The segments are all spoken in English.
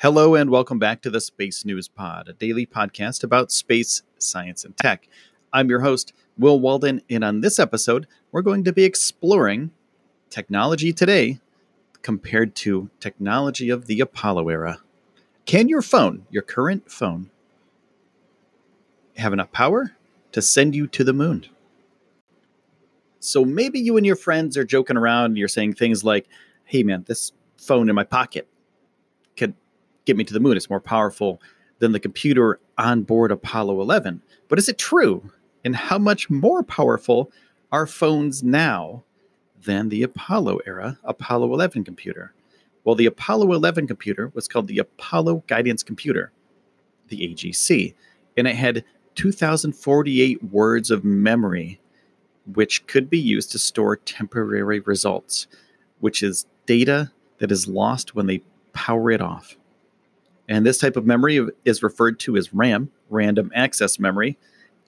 Hello, and welcome back to the Space News Pod, a daily podcast about space, science, and tech. I'm your host, Will Walden, and on this episode, we're going to be exploring technology today compared to technology of the Apollo era. Can your phone, your current phone, have enough power to send you to the moon? So maybe you and your friends are joking around and you're saying things like, hey man, this phone in my pocket get me to the moon. It's more powerful than the computer on board Apollo 11. But is it true? And how much more powerful are phones now than the Apollo era Apollo 11 computer? Well, the Apollo 11 computer was called the Apollo Guidance Computer, the AGC, and it had 2,048 words of memory, which could be used to store temporary results, which is data that is lost when they power it off. And this type of memory is referred to as RAM, random access memory,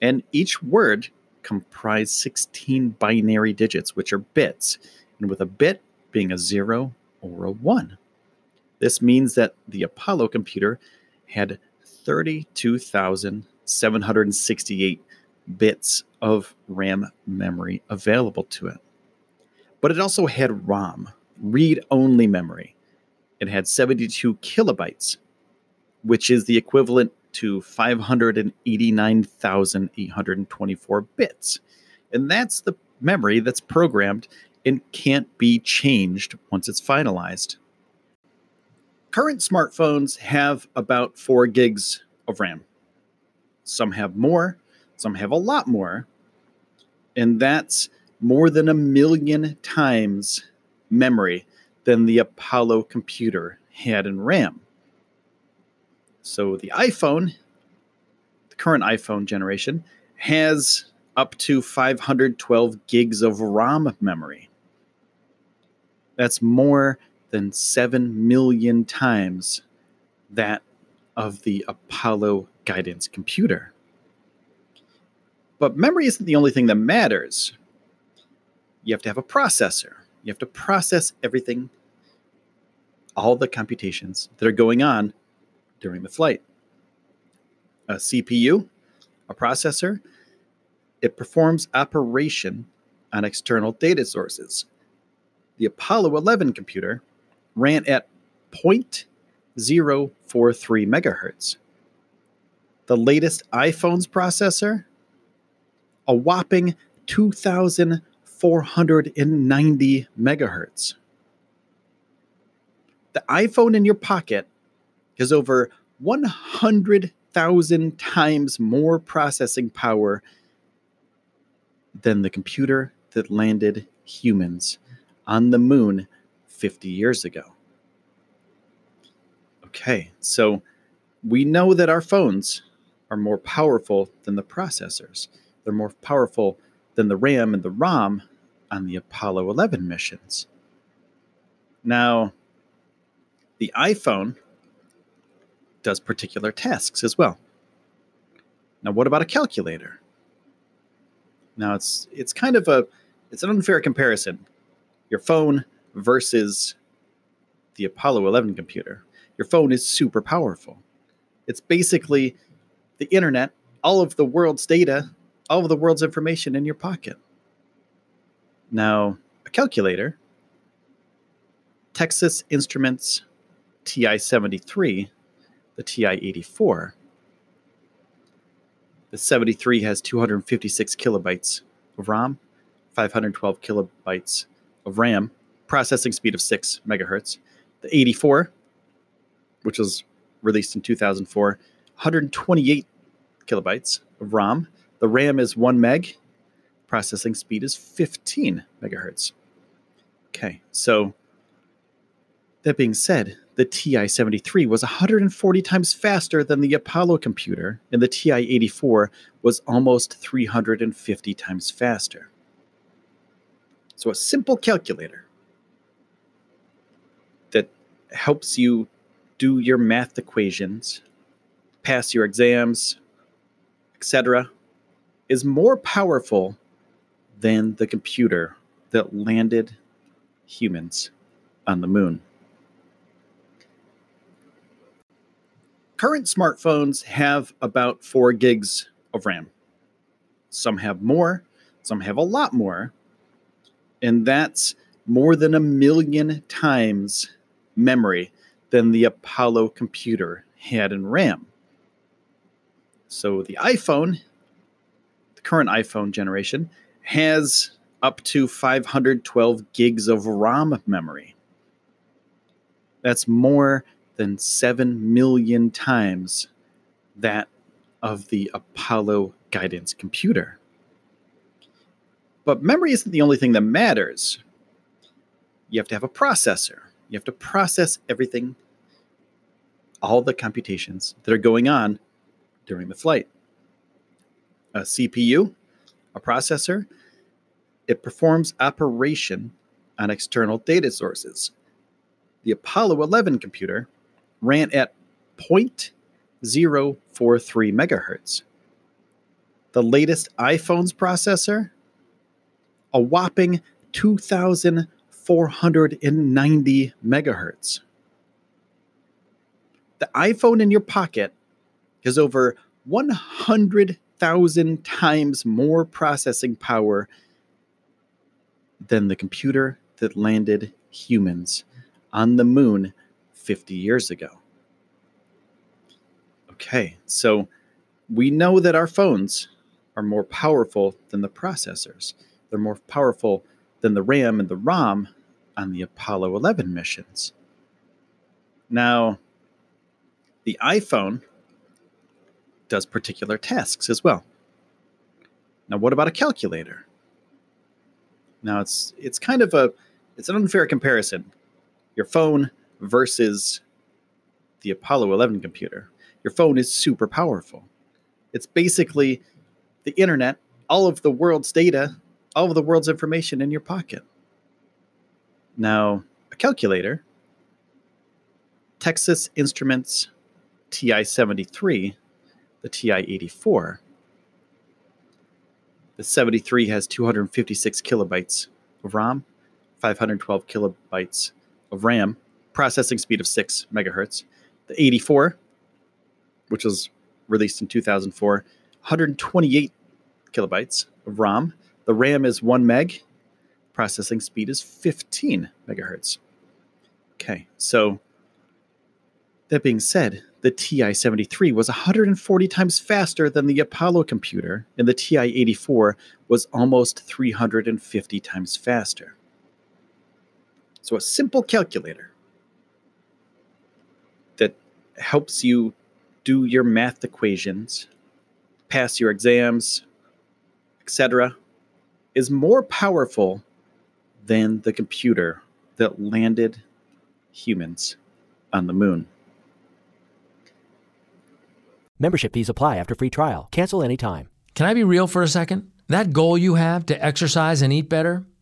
and each word comprised 16 binary digits, which are bits, and with a bit being a zero or a one. This means that the Apollo computer had 32,768 bits of RAM memory available to it. But it also had ROM, read only memory. It had 72 kilobytes, which is the equivalent to 589,824 bits. And that's the memory that's programmed and can't be changed once it's finalized. Current smartphones have about 4 gigs of RAM. Some have more, some have a lot more. And that's more than a million times memory than the Apollo computer had in RAM. So the iPhone, the current iPhone generation, has up to 512 gigs of ROM memory. That's more than 7 million times that of the Apollo guidance computer. But memory isn't the only thing that matters. You have to have a processor. You have to process everything, all the computations that are going on during the flight. A CPU, a processor, it performs operation on external data sources. The Apollo 11 computer ran at 0.043 megahertz. The latest iPhone's processor, a whopping 2,490 megahertz. The iPhone in your pocket has over 100,000 times more processing power than the computer that landed humans on the moon 50 years ago. Okay, so we know that our phones are more powerful than the processors. They're more powerful than the RAM and the ROM on the Apollo 11 missions. Now, the iPhone does particular tasks as well. Now, what about a calculator? Now, it's it's kind of a it's an unfair comparison. Your phone versus the Apollo 11 computer. Your phone is super powerful. It's basically the internet, all of the world's data, all of the world's information in your pocket. Now, a calculator, Texas Instruments TI 73 the TI 84. The 73 has 256 kilobytes of ROM, 512 kilobytes of RAM, processing speed of 6 megahertz. The 84, which was released in 2004, 128 kilobytes of ROM. The RAM is 1 meg, processing speed is 15 megahertz. Okay, so that being said, the TI 73 was 140 times faster than the Apollo computer, and the TI 84 was almost 350 times faster. So, a simple calculator that helps you do your math equations, pass your exams, etc., is more powerful than the computer that landed humans on the moon. Current smartphones have about four gigs of RAM. Some have more, some have a lot more. And that's more than a million times memory than the Apollo computer had in RAM. So the iPhone, the current iPhone generation, has up to 512 gigs of ROM memory. That's more than 7 million times that of the Apollo guidance computer. But memory isn't the only thing that matters. You have to have a processor. You have to process everything, all the computations that are going on during the flight. A CPU, a processor, it performs operation on external data sources. The Apollo 11 computer ran at 0.043 megahertz. The latest iPhone's processor, a whopping 2,490 megahertz. The iPhone in your pocket has over 100,000 times more processing power than the computer that landed humans on the moon 50 years ago. Okay, so we know that our phones are more powerful than the processors. They're more powerful than the RAM and the ROM on the Apollo 11 missions. Now, the iPhone does particular tasks as well. Now, what about a calculator? Now, it's it's kind of a it's an unfair comparison. Your phone versus the Apollo 11 computer. Your phone is super powerful. It's basically the internet, all of the world's data, all of the world's information in your pocket. Now, a calculator, Texas Instruments TI 73, the TI 84. The 73 has 256 kilobytes of ROM, 512 kilobytes of RAM, processing speed of 6 megahertz. The 84, which was released in 2004, 128 kilobytes of ROM. The RAM is 1 meg, processing speed is 15 megahertz. Okay, so that being said, the TI 73 was 140 times faster than the Apollo computer, and the TI 84 was almost 350 times faster. So, a simple calculator helps you do your math equations, pass your exams, etc., is more powerful than the computer that landed humans on the moon. Membership fees apply after free trial. Cancel anytime. Can I be real for a second? That goal you have to exercise and eat better,